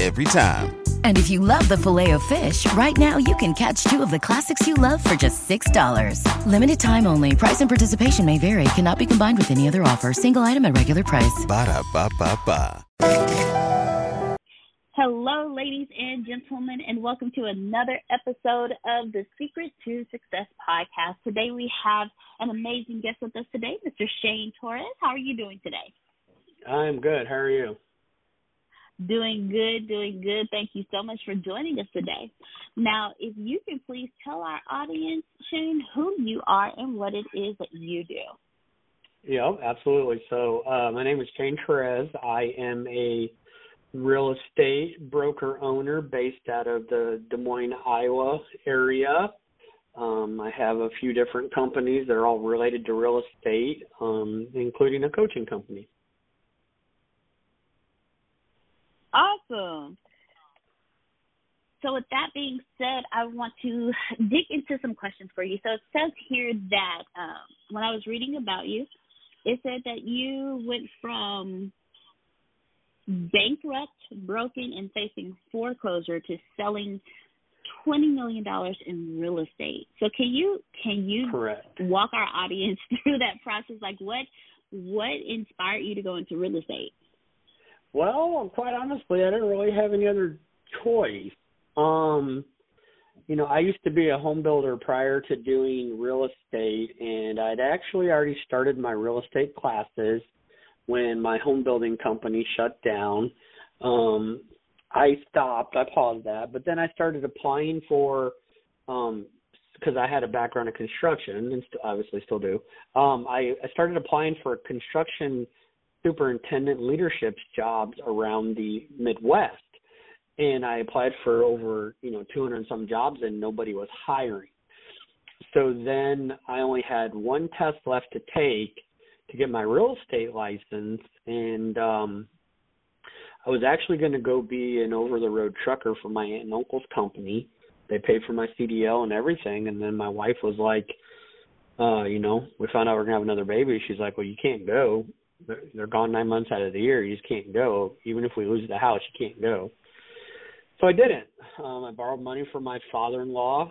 Every time. And if you love the filet of fish, right now you can catch two of the classics you love for just $6. Limited time only. Price and participation may vary. Cannot be combined with any other offer. Single item at regular price. Ba da ba ba ba. Hello, ladies and gentlemen, and welcome to another episode of the Secret to Success podcast. Today we have an amazing guest with us today, Mr. Shane Torres. How are you doing today? I'm good. How are you? Doing good, doing good. Thank you so much for joining us today. Now, if you can please tell our audience, Shane, who you are and what it is that you do. Yeah, absolutely. So, uh, my name is Shane Torres. I am a real estate broker owner based out of the Des Moines, Iowa area. Um, I have a few different companies that are all related to real estate, um, including a coaching company. Awesome. So, with that being said, I want to dig into some questions for you. So, it says here that um, when I was reading about you, it said that you went from bankrupt, broken, and facing foreclosure to selling twenty million dollars in real estate. So can you can you Correct. walk our audience through that process? Like what what inspired you to go into real estate? Well, quite honestly, I didn't really have any other choice. Um, you know, I used to be a home builder prior to doing real estate, and I'd actually already started my real estate classes when my home building company shut down. Um, I stopped, I paused that, but then I started applying for, um, because I had a background in construction and st- obviously still do. Um, I, I started applying for construction superintendent leadership jobs around the Midwest and I applied for over you know 200 some jobs and nobody was hiring. So then I only had one test left to take to get my real estate license, and um, I was actually going to go be an over the road trucker for my aunt and uncle's company. They paid for my CDL and everything, and then my wife was like, uh, you know, we found out we're gonna have another baby. She's like, well, you can't go. They're, they're gone nine months out of the year. You just can't go. Even if we lose the house, you can't go. So I didn't. Um, I borrowed money from my father-in-law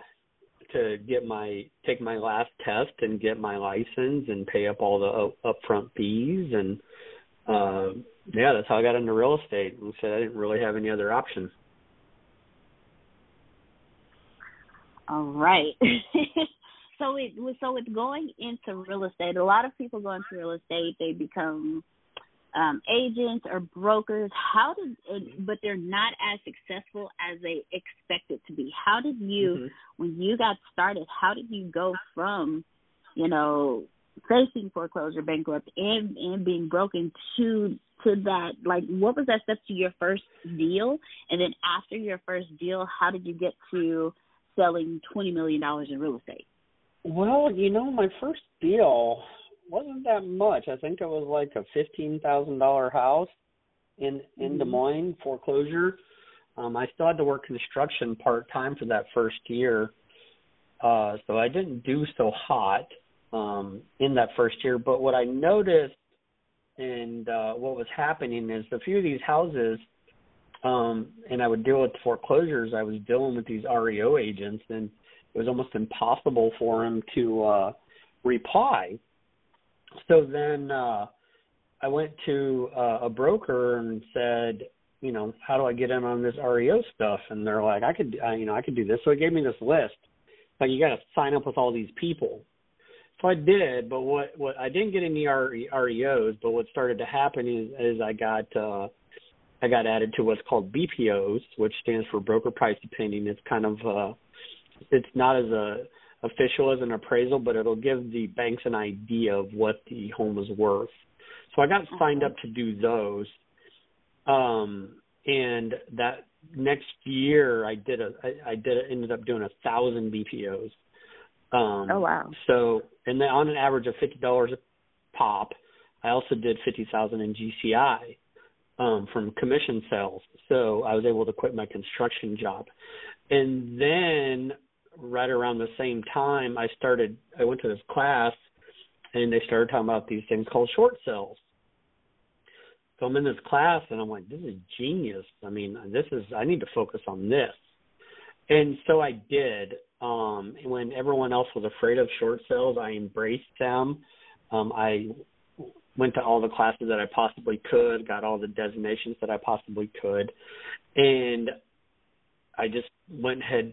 to get my take my last test and get my license and pay up all the upfront fees and uh yeah, that's how I got into real estate. And said I didn't really have any other option. All right. so it so with going into real estate, a lot of people go into real estate, they become um, agents or brokers. How did, but they're not as successful as they expected to be. How did you, mm-hmm. when you got started, how did you go from, you know, facing foreclosure, bankrupt, and and being broken to to that? Like, what was that step to your first deal, and then after your first deal, how did you get to selling twenty million dollars in real estate? Well, you know, my first deal wasn't that much. I think it was like a fifteen thousand dollar house in in mm-hmm. Des Moines foreclosure. Um, I still had to work construction part time for that first year, uh, so I didn't do so hot um, in that first year. But what I noticed and uh, what was happening is a few of these houses, um, and I would deal with foreclosures. I was dealing with these REO agents, and it was almost impossible for them to uh, reply so then uh I went to uh, a broker and said, you know, how do I get in on this REO stuff? And they're like, I could, uh, you know, I could do this. So he gave me this list. Like you got to sign up with all these people. So I did, but what what I didn't get any REOs. But what started to happen is, is I got uh, I got added to what's called BPOs, which stands for broker price opinion. It's kind of uh, it's not as a official as an appraisal, but it'll give the banks an idea of what the home is worth. So I got signed up to do those. Um, and that next year I did a I, I did a, ended up doing a thousand BPOs. Um, oh wow! So and then on an average of fifty dollars a pop. I also did fifty thousand in GCI um, from commission sales. So I was able to quit my construction job. And then right around the same time I started I went to this class and they started talking about these things called short sales. So I'm in this class and I'm like, this is genius. I mean, this is I need to focus on this. And so I did. Um when everyone else was afraid of short sales, I embraced them. Um I went to all the classes that I possibly could, got all the designations that I possibly could. And I just went ahead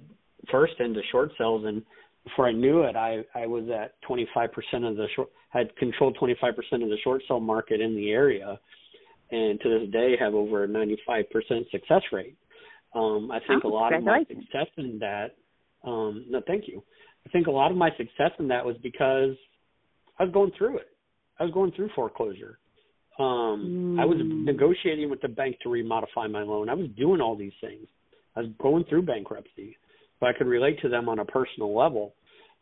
first into short sales and before I knew it, I I was at 25% of the short had controlled 25% of the short sale market in the area, and to this day have over a 95% success rate. Um, I think oh, a lot of my success in that. Um, no, thank you. I think a lot of my success in that was because I was going through it. I was going through foreclosure. Um, mm. I was mm. negotiating with the bank to remodify my loan. I was doing all these things. I was going through bankruptcy but I could relate to them on a personal level.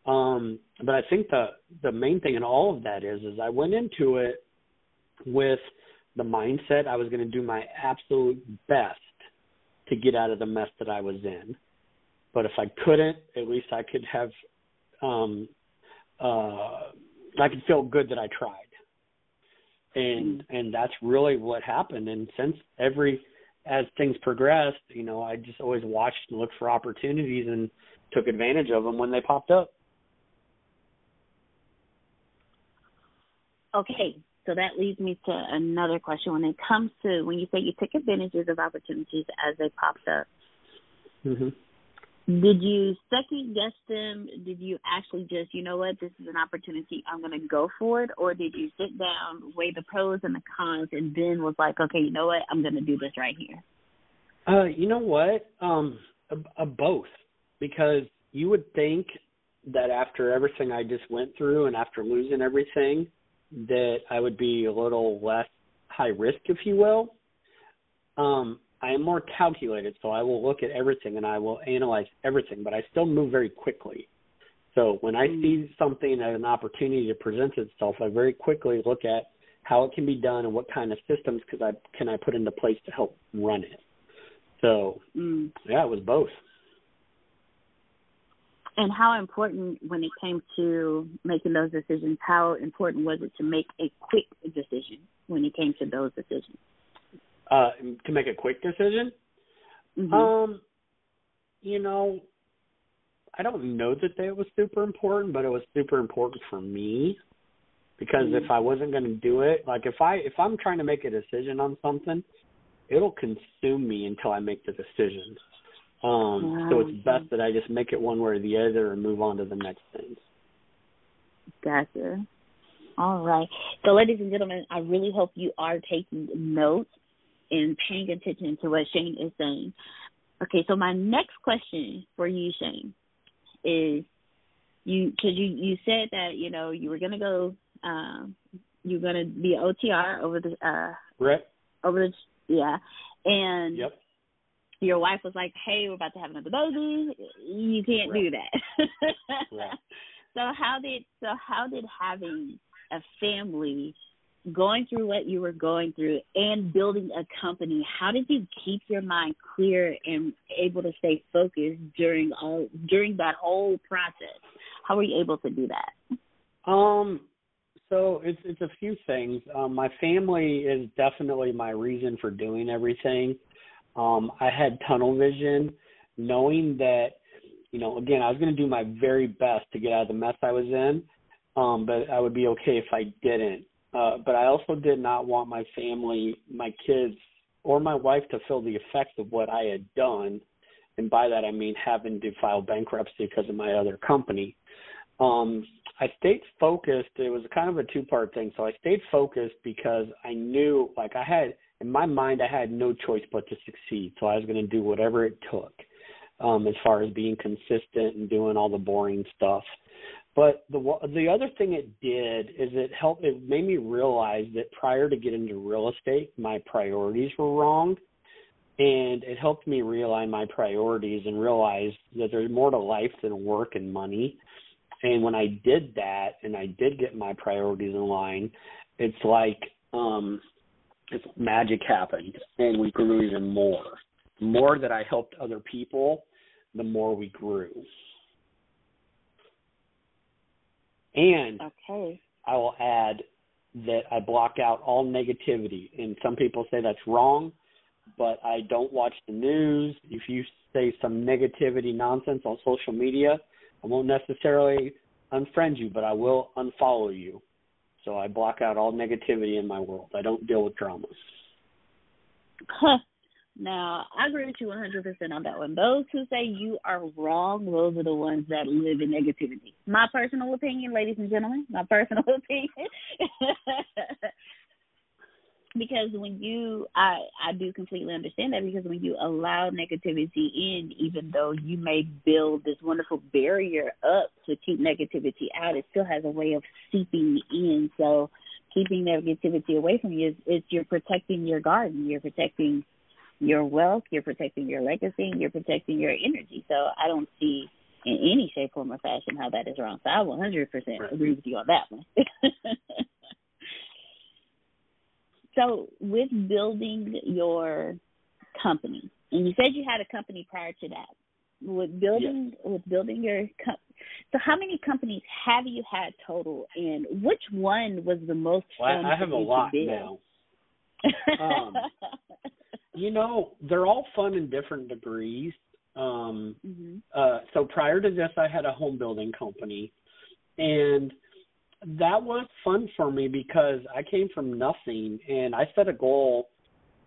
Um, but I think the the main thing in all of that is is I went into it with the mindset I was going to do my absolute best to get out of the mess that I was in. But if I couldn't, at least I could have um uh I could feel good that I tried. And and that's really what happened and since every as things progressed, you know, I just always watched and looked for opportunities and took advantage of them when they popped up. Okay, so that leads me to another question. When it comes to when you say you took advantages of opportunities as they popped up, mm-hmm. Did you second guess them? Did you actually just, you know what, this is an opportunity, I'm going to go for it? Or did you sit down, weigh the pros and the cons, and then was like, okay, you know what, I'm going to do this right here? Uh, you know what? Um, a, a both, because you would think that after everything I just went through and after losing everything, that I would be a little less high risk, if you will. Um, I am more calculated, so I will look at everything and I will analyze everything, but I still move very quickly. So when I see mm. something as an opportunity to present itself, I very quickly look at how it can be done and what kind of systems could I can I put into place to help run it. So mm. yeah, it was both. And how important when it came to making those decisions, how important was it to make a quick decision when it came to those decisions? Uh, to make a quick decision. Mm-hmm. Um, you know, I don't know that that was super important, but it was super important for me because mm-hmm. if I wasn't going to do it, like if I if I'm trying to make a decision on something, it'll consume me until I make the decision. Um, wow. so it's best that I just make it one way or the other and move on to the next thing. Gotcha. All right. So, ladies and gentlemen, I really hope you are taking notes and paying attention to what Shane is saying. Okay, so my next question for you, Shane, is you because you you said that you know you were gonna go um you're gonna be OTR over the uh right over the yeah and yep your wife was like hey we're about to have another baby you can't right. do that right. so how did so how did having a family going through what you were going through and building a company, how did you keep your mind clear and able to stay focused during all during that whole process? How were you able to do that? Um so it's it's a few things. Um my family is definitely my reason for doing everything. Um I had tunnel vision knowing that you know, again, I was going to do my very best to get out of the mess I was in. Um, but I would be okay if I didn't. Uh, but I also did not want my family, my kids, or my wife to feel the effects of what I had done. And by that I mean having to file bankruptcy because of my other company. Um, I stayed focused. It was kind of a two part thing. So I stayed focused because I knew, like, I had, in my mind, I had no choice but to succeed. So I was going to do whatever it took um, as far as being consistent and doing all the boring stuff. But the the other thing it did is it helped. It made me realize that prior to getting into real estate, my priorities were wrong, and it helped me realign my priorities and realize that there's more to life than work and money. And when I did that, and I did get my priorities in line, it's like um, it's magic happened, and we grew even more. The more that I helped other people, the more we grew. And okay. I will add that I block out all negativity. And some people say that's wrong, but I don't watch the news. If you say some negativity nonsense on social media, I won't necessarily unfriend you, but I will unfollow you. So I block out all negativity in my world. I don't deal with dramas. Now, I agree with you 100% on that one. Those who say you are wrong, those are the ones that live in negativity. My personal opinion, ladies and gentlemen, my personal opinion. because when you I I do completely understand that because when you allow negativity in even though you may build this wonderful barrier up to keep negativity out it still has a way of seeping in so keeping negativity away from you is, is you're protecting your garden you're protecting your wealth, you're protecting your legacy, you're protecting your energy. So I don't see in any shape, form, or fashion how that is wrong. So I 100% right. agree with you on that one. so with building your company, and you said you had a company prior to that. With building yes. with building your com- so how many companies have you had total, and which one was the most? Well, I have a lot now. um, you know, they're all fun in different degrees. Um, mm-hmm. uh, so prior to this, I had a home building company, and that was fun for me because I came from nothing, and I set a goal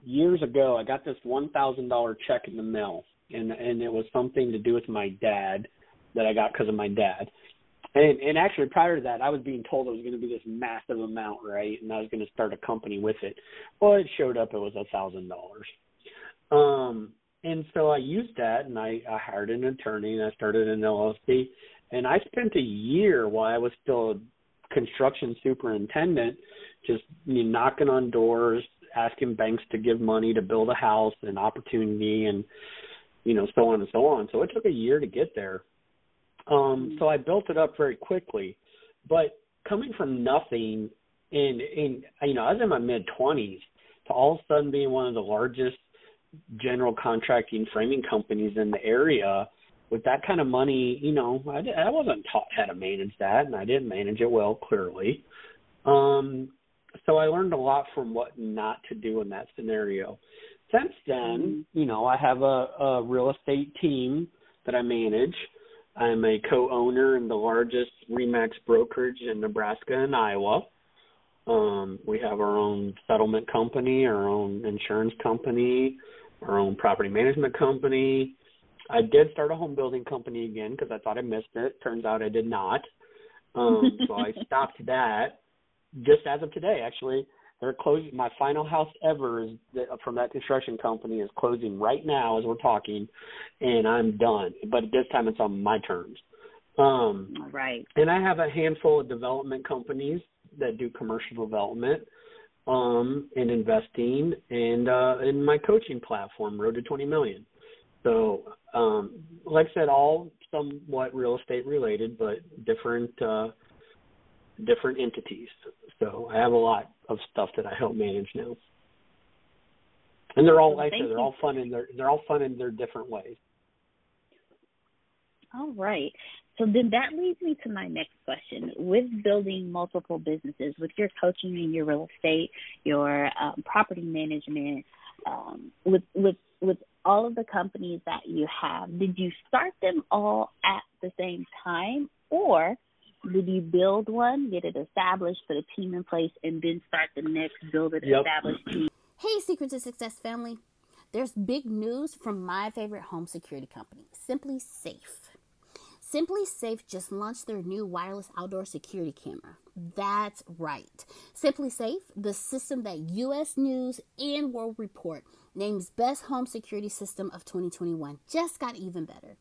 years ago. I got this one thousand dollar check in the mail, and and it was something to do with my dad that I got because of my dad. And and actually prior to that, I was being told it was going to be this massive amount, right? And I was going to start a company with it. Well, it showed up; it was a thousand dollars. Um, and so I used that, and I, I hired an attorney, and I started an LLC. And I spent a year while I was still a construction superintendent, just you know, knocking on doors, asking banks to give money to build a house, an opportunity, and you know, so on and so on. So it took a year to get there. Um, so I built it up very quickly. But coming from nothing in in you know, I was in my mid twenties to all of a sudden being one of the largest general contracting framing companies in the area with that kind of money, you know, I, I wasn't taught how to manage that, and I didn't manage it well, clearly. Um, so I learned a lot from what not to do in that scenario. Since then, you know, I have a, a real estate team that I manage. I'm a co-owner in the largest RE/MAX brokerage in Nebraska and Iowa. Um, we have our own settlement company, our own insurance company, our own property management company. I did start a home building company again because I thought I missed it. Turns out I did not. Um, so I stopped that just as of today. Actually, they're closing. My final house ever is the, from that construction company is closing right now as we're talking, and I'm done. But this time it's on my terms. Um, right. And I have a handful of development companies that do commercial development um and investing and uh in my coaching platform road to 20 million so um like i said all somewhat real estate related but different uh different entities so i have a lot of stuff that i help manage now. And they're all like they're all fun in their they're all fun in their different ways. All right. So then that leads me to my next question. With building multiple businesses, with your coaching and your real estate, your um, property management, um, with with with all of the companies that you have, did you start them all at the same time, or did you build one, get it established, put a team in place, and then start the next, build it, yep. establish team? Hey, Secrets of Success family. There's big news from my favorite home security company, SimpliSafe. Simply Safe just launched their new wireless outdoor security camera. That's right. SimpliSafe, the system that US News and World Report names Best Home Security System of 2021, just got even better.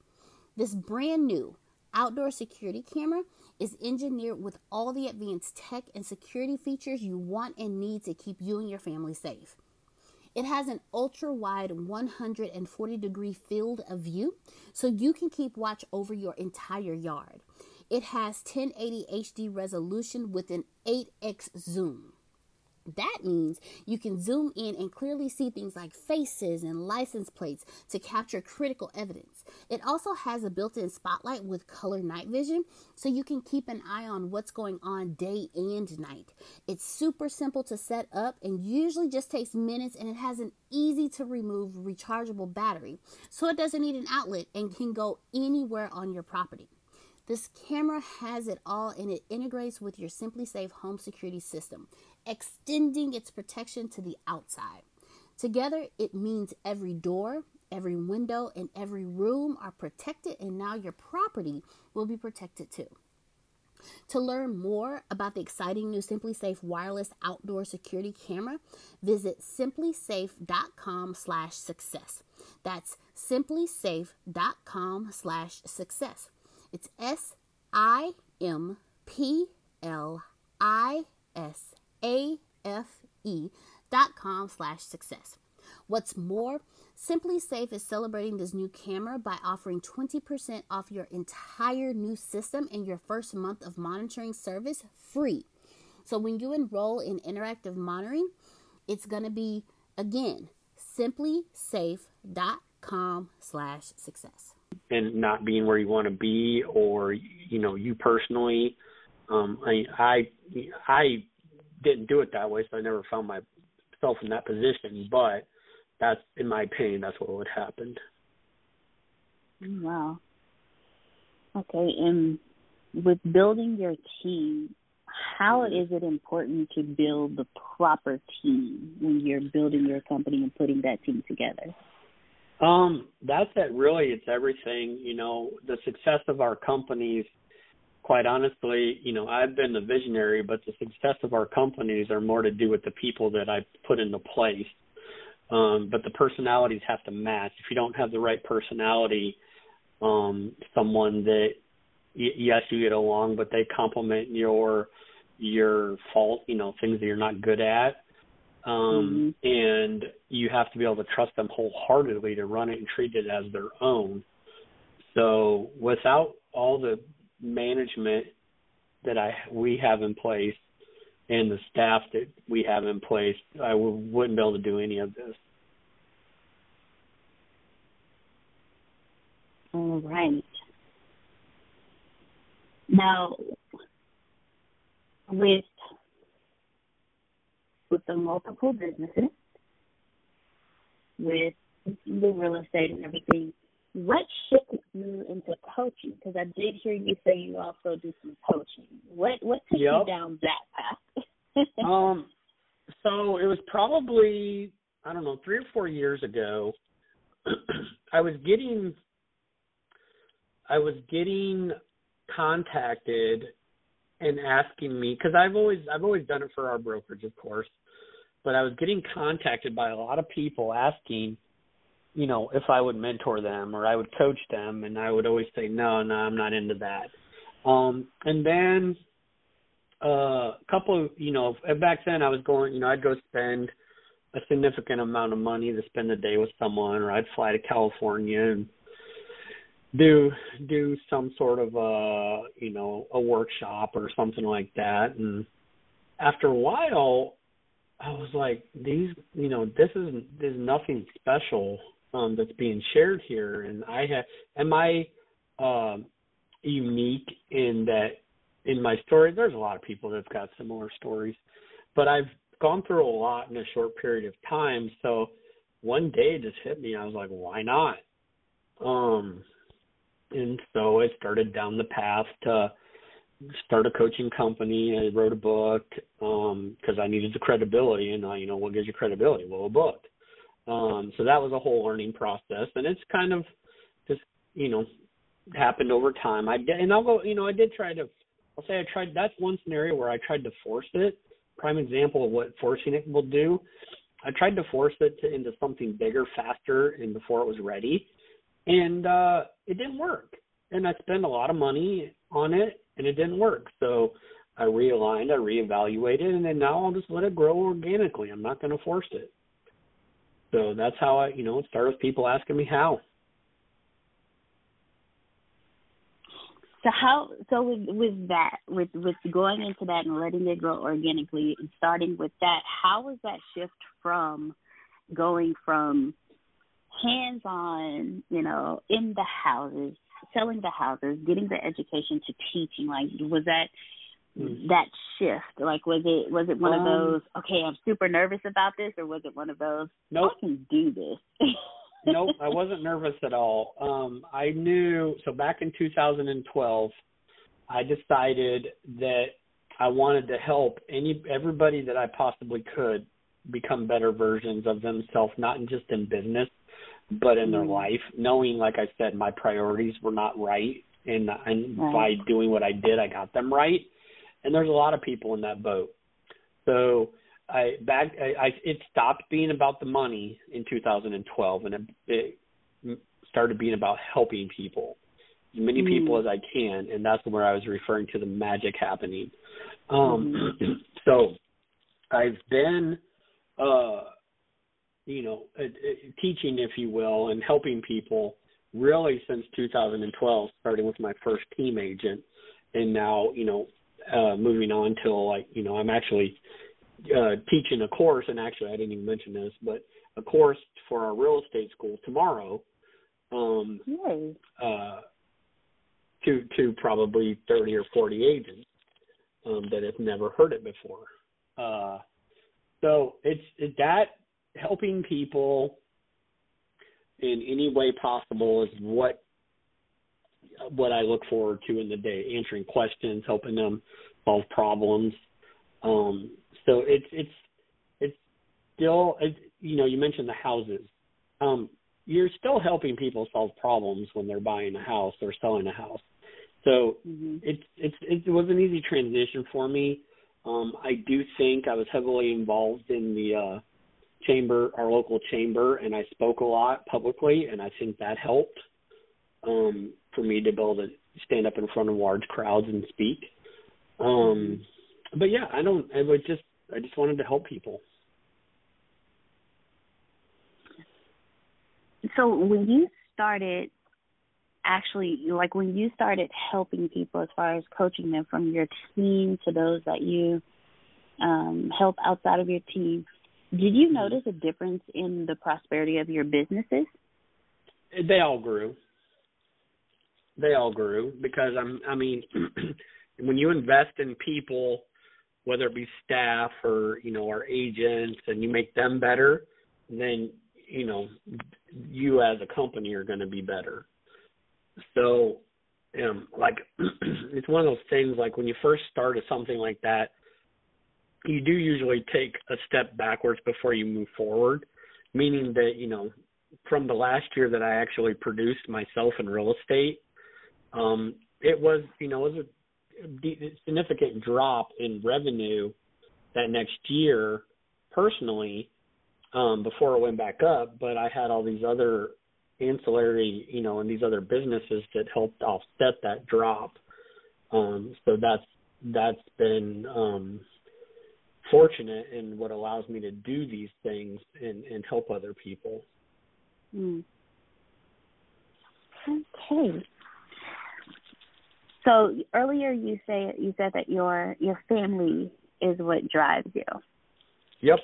This brand new outdoor security camera is engineered with all the advanced tech and security features you want and need to keep you and your family safe. It has an ultra wide 140 degree field of view, so you can keep watch over your entire yard. It has 1080 HD resolution with an 8x zoom. That means you can zoom in and clearly see things like faces and license plates to capture critical evidence. It also has a built in spotlight with color night vision so you can keep an eye on what's going on day and night. It's super simple to set up and usually just takes minutes, and it has an easy to remove rechargeable battery so it doesn't need an outlet and can go anywhere on your property. This camera has it all and it integrates with your SimpliSafe home security system extending its protection to the outside. Together, it means every door, every window, and every room are protected, and now your property will be protected too. To learn more about the exciting new SimpliSafe wireless outdoor security camera, visit simplisafe.com slash success. That's simplisafe.com slash success. It's S I M P L I S A F E dot com slash success. What's more, SimpliSafe is celebrating this new camera by offering 20% off your entire new system and your first month of monitoring service free. So when you enroll in interactive monitoring, it's going to be, again, simplisafe.com slash success. And not being where you want to be or, you know, you personally, um, I, I, I didn't do it that way, so I never found myself in that position. But that's, in my opinion, that's what would happen. Wow. Okay, and with building your team, how is it important to build the proper team when you're building your company and putting that team together? Um, that's it. Really, it's everything. You know, the success of our companies. Quite honestly, you know, I've been the visionary, but the success of our companies are more to do with the people that I put into place. Um, but the personalities have to match. If you don't have the right personality, um, someone that y- yes, you get along, but they complement your your fault, you know, things that you're not good at. Um, mm-hmm. and you have to be able to trust them wholeheartedly to run it and treat it as their own. So without all the management that I we have in place and the staff that we have in place, I w- wouldn't be able to do any of this. All right. Now, with with the multiple businesses, with the real estate and everything, what shifted you into coaching? Because I did hear you say you also do some coaching. What what took yep. you down that path? um, so it was probably I don't know three or four years ago. I was getting I was getting contacted and asking me because I've always I've always done it for our brokerage, of course, but I was getting contacted by a lot of people asking, you know, if I would mentor them or I would coach them, and I would always say no, no, I'm not into that. Um, and then uh, a couple of you know back then I was going, you know, I'd go spend a significant amount of money to spend a day with someone, or I'd fly to California and do do some sort of a you know a workshop or something like that and after a while i was like these you know this is there's nothing special um that's being shared here. And i have am i um unique in that in my story? There's a lot of people that've got similar stories but i've gone through a lot in a short period of time. So one day it just hit me. I was like why not? Um and so I started down the path to start a coaching company. I wrote a book um because I needed the credibility and uh, you know what gives you credibility? Well, a book. Um so that was a whole learning process and it's kind of just you know happened over time. I did and I'll go you know I did try to I'll say I tried that's one scenario where I tried to force it. Prime example of what forcing it will do. I tried to force it to, into something bigger, faster, and before it was ready and uh it didn't work and i spent a lot of money on it and it didn't work. So i realigned i reevaluated and then now i'll just let it grow organically. I'm not going to force it. So that's how i you know it started with people asking me how. So how so with with that with with going into that and letting it grow organically and starting with that how was that shift from going from hands on, you know, in the houses, selling the houses, getting the education to teaching? Like, was that mm. that shift? Like, was it was it one um, of those? Okay, I'm super nervous about this, or was it one of those? Nope. I can do this. nope, I wasn't nervous at all. Um, I knew. So back in 2012, I decided that I wanted to help any everybody that I possibly could become better versions of themselves, not just in business, but in their life, knowing, like I said, my priorities were not right, and, and right. by doing what I did, I got them right. And there's a lot of people in that boat. So I back I, I it stopped being about the money in 2012, and it, it started being about helping people, as many mm. people as I can, and that's where I was referring to the magic happening. Um, mm. so I've been uh you know, uh, uh, teaching, if you will, and helping people really since 2012, starting with my first team agent, and now, you know, uh, moving on till like, you know, I'm actually uh, teaching a course, and actually I didn't even mention this, but a course for our real estate school tomorrow. Um, Yay. uh, to to probably 30 or 40 agents um, that have never heard it before. Uh, so it's it, that helping people in any way possible is what what I look forward to in the day, answering questions, helping them solve problems. Um, so it's it's it's still it, you know you mentioned the houses. Um, you're still helping people solve problems when they're buying a house or selling a house. So Mm-hmm. it's it's it was an easy transition for me. Um, I do think I was heavily involved in the uh, chamber, our local chamber, and I spoke a lot publicly, and I think that helped um, for me to be able to stand up in front of large crowds and speak. Um, but yeah, I don't. I was just I just wanted to help people. So when you started actually like when you started helping people as far as coaching them from your team to those that you um help outside of your team, did you notice a difference in the prosperity of your businesses? They all grew. They all grew because I'm. I mean, when you invest in people, whether it be staff or you know our agents, and you make them better, then you know you as a company are going to be better. So, um, like it's one of those things. Like when you first start something like that, you do usually take a step backwards before you move forward. Meaning that you know, from the last year that I actually produced myself in real estate, um, it was you know it was a significant drop in revenue that next year personally um before it went back up but i had all these other ancillary you know and these other businesses that helped offset that drop um so that's that's been um fortunate in what allows me to do these things and and help other people Mm. Okay. So earlier you say you said that your your family is what drives you. yep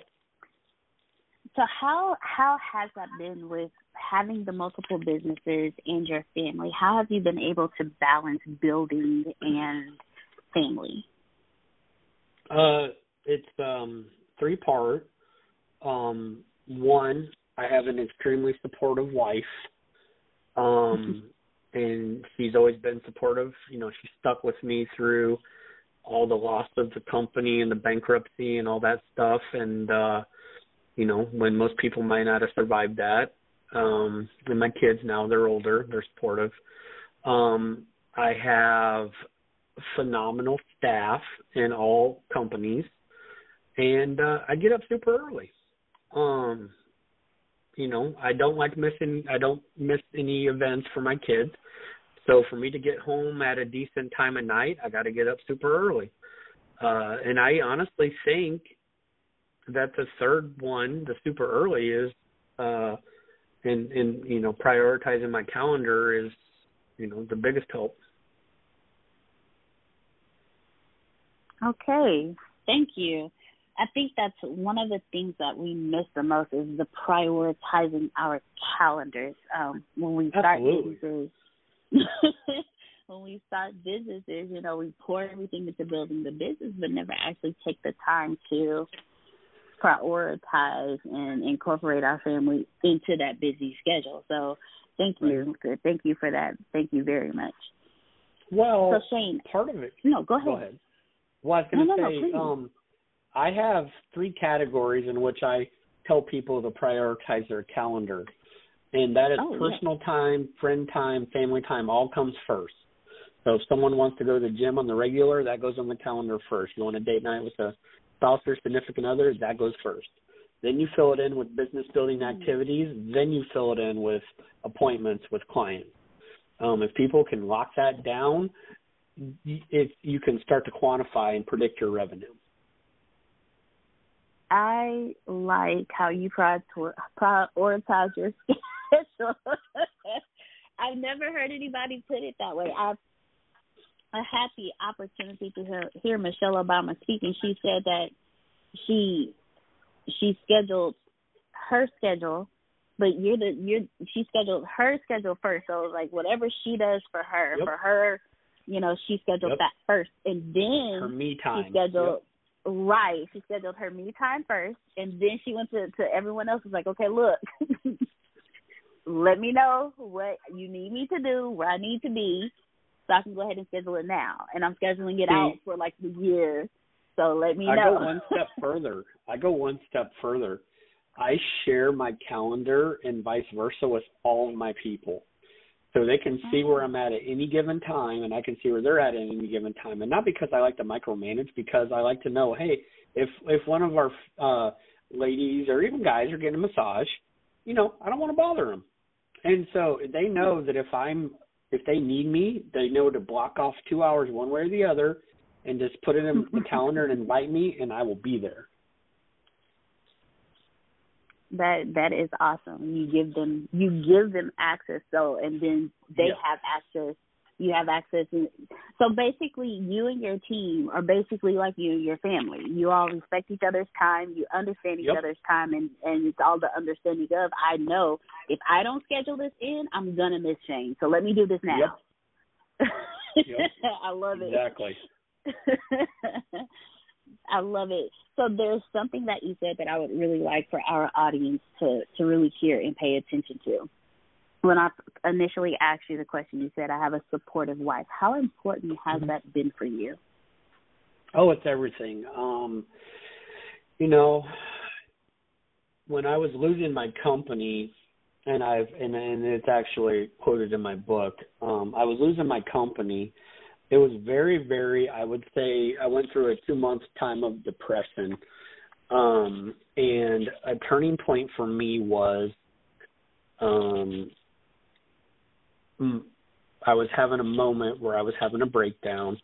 So how how has that been with having the multiple businesses and your family? How have you been able to balance building and family? Uh, it's um three part. Um, one, I have an extremely supportive wife. Um, and she's always been supportive. You know, she stuck with me through all the loss of the company and the bankruptcy and all that stuff. And uh, you know, when most people might not have survived that. Um, and my kids now they're older, they're supportive. Um, I have phenomenal staff in all companies and uh I get up super early. Um you know, I don't like missing I don't miss any events for my kids. So for me to get home at a decent time of night, I got to get up super early. Uh and I honestly think that the third one, the super early is uh in in you know prioritizing my calendar is you know the biggest help. Okay, thank you. I think that's one of the things that we miss the most is the prioritizing our calendars um, when we start Absolutely. businesses. when we start businesses, you know, we pour everything into building the business, but never actually take the time to prioritize and incorporate our family into that busy schedule. So, thank you, thank you for that. Thank you very much. Well, So, Shane, part of it no, go ahead. Go ahead. Well, I was going to No, no, no, say, um, I have three categories in which I tell people to prioritize their calendar, and that is Oh, yeah. personal time, friend time, family time. All comes first. So if someone wants to go to the gym on the regular, that goes on the calendar first. You want a date night with a spouse or significant other, that goes first. Then you fill it in with business building Mm. activities. Then you fill it in with appointments with clients. Um, if people can lock that down, it, you can start to quantify and predict your revenue. I like how you prior- prioritize your schedule. I've never heard anybody put it that way. I've I had the opportunity to hear, hear Michelle Obama speak, and she said that she she scheduled her schedule, but you're the you're she scheduled her schedule first. So like whatever she does for her, Yep. for her, you know, she scheduled Yep. that first, and then Her me time. she scheduled right. She scheduled her me time first, and then she went to to everyone else. Was like, okay, look, let me know what you need me to do, where I need to be, so I can go ahead and schedule it now. And I'm scheduling it See- out for like the year. So let me I know. go one step further. I go one step further. I share my calendar and vice versa with all of my people. So they can see where I'm at at any given time and I can see where they're at at any given time. And not because I like to micromanage, because I like to know, hey, if if one of our uh ladies or even guys are getting a massage, you know, I don't want to bother them. And so they know that if I'm if they need me, they know to block off 2 hours one way or the other and just put it in the calendar and invite me and I will be there. That that is awesome. You give them you give them access so and then they Yeah. have access you have access and so basically you and your team are basically like you and your family. You all respect each other's time, you understand each Yep. other's time and and it's all the understanding of I know if I don't schedule this in, I'm gonna miss Shane. So let me do this now. Yep. I love it. Exactly. I love it. So there's something that you said that I would really like for our audience to to really hear and pay attention to. When I initially asked you the question, you said I have a supportive wife. How important has Mm-hmm. that been for you? Oh, it's everything. Um, you know, when I was losing my company, and I've and and it's actually quoted in my book. Um, I was losing my company. It was very, very. I would say I went through a two month time of depression, um, and a turning point for me was, um, mm, I was having a moment where I was having a breakdown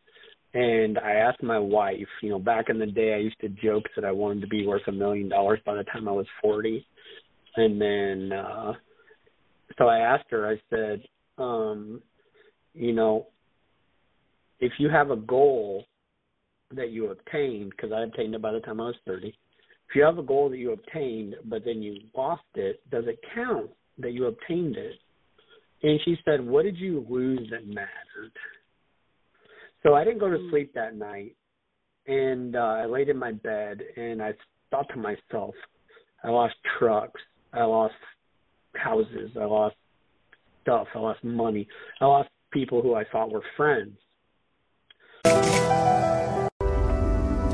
and I asked my wife, you know, back in the day I used to joke that I wanted to be worth a million dollars by the time I was 40. And then uh so I asked her, I said, um, you know, if you have a goal that you obtained, because I obtained it by the time I was 30, if you have a goal that you obtained, but then you lost it, does it count that you obtained it? And she said, what did you lose that mattered? So I didn't go to sleep that night, and uh, I laid in my bed and I thought to myself, I lost trucks, I lost houses, I lost stuff, I lost money, I lost people who I thought were friends.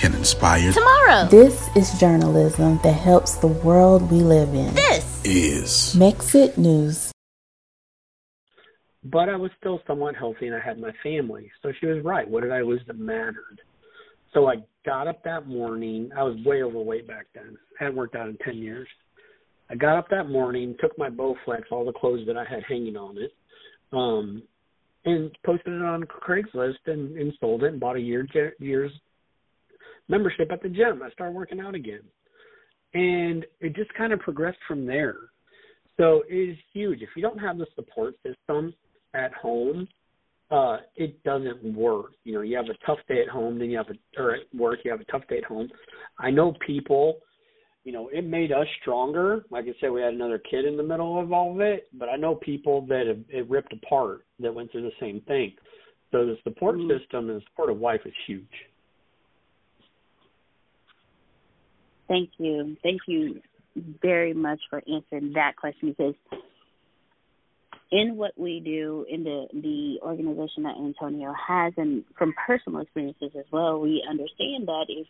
can inspire tomorrow. This is journalism that helps the world we live in. This is Mexit News. But I was still somewhat healthy and I had my family. So she was right. What did I lose that mattered? So I got up that morning. I was way overweight back then. I hadn't worked out in 10 years. I got up that morning, took my Bowflex, all the clothes that I had hanging on it, um, and posted it on Craigslist and, and sold it and bought a year year's membership at the gym. I started working out again. And it just kind of progressed from there. So it is huge. If you don't have the support system at home, uh, it doesn't work. You know, you have a tough day at home, then you have a or at work, you have a tough day at home. I know people, you know, it made us stronger. Like I said, we had another kid in the middle of all of it, but I know people that have it ripped apart that went through the same thing. So the support mm-hmm. system and the support of wife is huge. Thank you. Thank you very much for answering that question because in what we do in the the organization that Antonio has and from personal experiences as well, we understand that if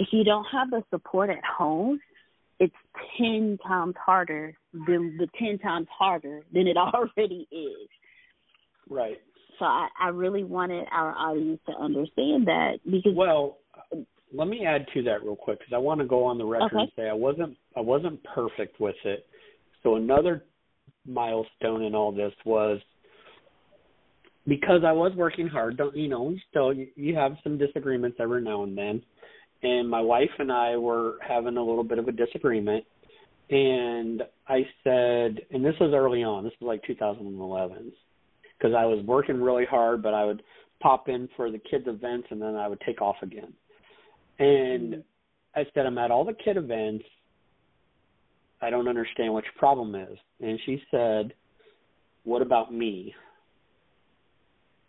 if you don't have the support at home, it's ten times harder than the ten times harder than it already is. Right. So I, I really wanted our audience to understand that because well let me add to that real quick because I want to go on the record okay. and say I wasn't I wasn't perfect with it. So another milestone in all this was because I was working hard, don't you know? Still, you, you have some disagreements every now and then, and my wife and I were having a little bit of a disagreement, and I said, and this was early on. This was like 2011, because I was working really hard, but I would pop in for the kids events and then I would take off again. And. I said, I'm at all the kid events. I don't understand what your problem is. And she said, What about me?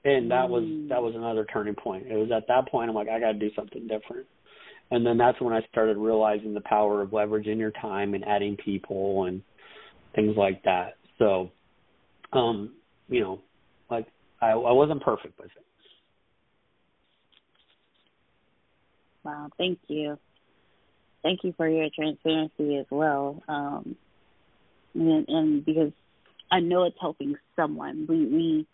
And that mm. was that was another turning point. It was at that point I'm like, I gotta do something different. And then that's when I started realizing the power of leveraging your time and adding people and things like that. So um, you know, like I, I wasn't perfect with it. Wow, thank you. Thank you for your transparency as well. Um, and, and because I know it's helping someone. We we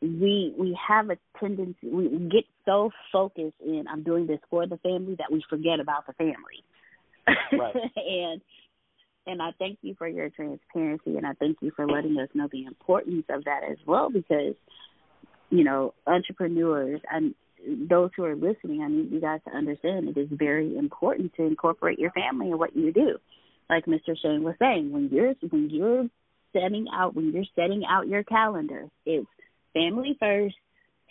we we have a tendency we get so focused in I'm doing this for the family that we forget about the family. Right. and and I thank you for your transparency and I thank you for letting us know the importance of that as well because you know entrepreneurs and those who are listening, I need you guys to understand it is very important to incorporate your family in what you do. Like Mr. Shane was saying, when you're when you're setting out when you're setting out your calendar, it's family first,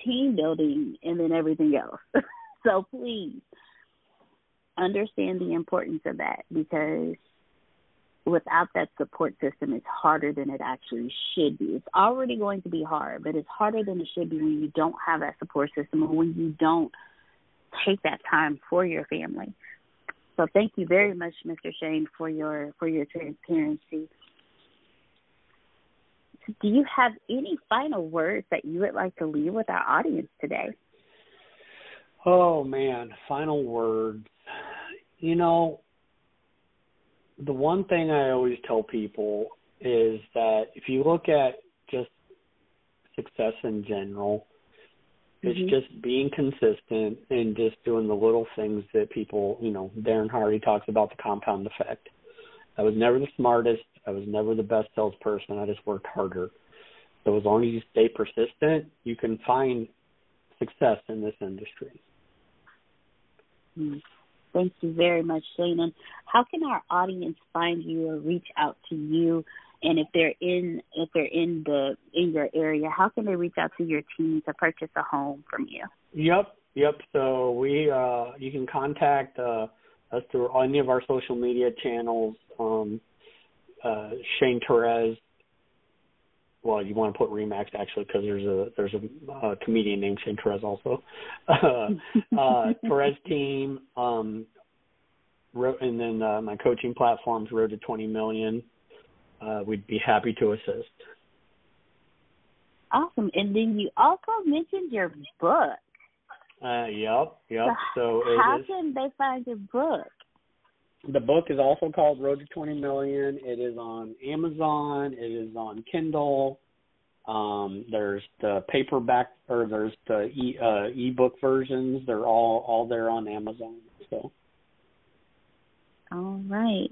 team building, and then everything else. so please understand the importance of that because without that support system, it's harder than it actually should be. It's already going to be hard, but it's harder than it should be when you don't have that support system or when you don't take that time for your family. So thank you very much, Mr. Shane, for your for your transparency. Do you have any final words that you would like to leave with our audience today? Oh man, final words. You know, the one thing I always tell people is that if you look at just success in general, it's mm-hmm. just being consistent and just doing the little things that people, you know, Darren Hardy talks about the compound effect. I was never the smartest. I was never the best salesperson. I just worked harder. So as long as you stay persistent, you can find success in this industry. Mm-hmm. Thank you very much, Shannon. how can our audience find you or reach out to you? And if they're in if they're in the in your area, how can they reach out to your team to purchase a home from you? Yep, yep. So we uh, you can contact uh, us through any of our social media channels. Um, uh, Shane Torres. Well, you want to put RE/MAX actually because there's a there's a uh, comedian named Shane Torres also. uh, uh, Torres team, um, and then uh, my coaching platforms, Road to 20 Million. Uh, we'd be happy to assist. Awesome. And then you also mentioned your book. Uh, yep, yep. So, so how can they find your book? The book is also called Road to 20 Million. It is on Amazon. It is on Kindle. Um, there's the paperback or there's the e uh, ebook versions. They're all all there on Amazon. So. All right.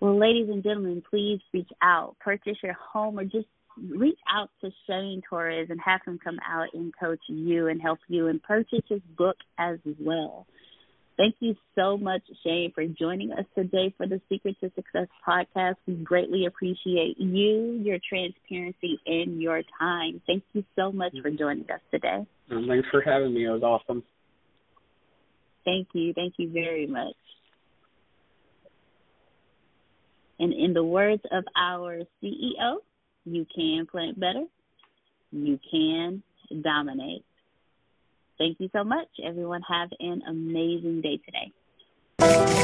Well, ladies and gentlemen, please reach out, purchase your home, or just reach out to Shane Torres and have him come out and coach you and help you and purchase his book as well. Thank you so much, Shane, for joining us today for the Secret to Success podcast. We greatly appreciate you, your transparency, and your time. Thank you so much for joining us today. Thanks for having me. It was awesome. Thank you. Thank you very much. And in the words of our CEO, you can plant better, you can dominate. Thank you so much. Everyone have an amazing day today.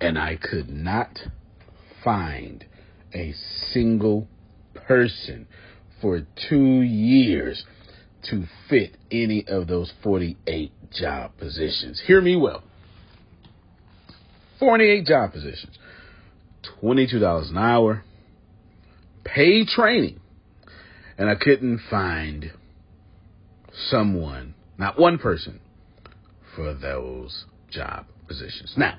And I could not find a single person for two years to fit any of those 48 job positions. Hear me well. 48 job positions, $22 an hour, paid training, and I couldn't find someone, not one person, for those job positions. Now,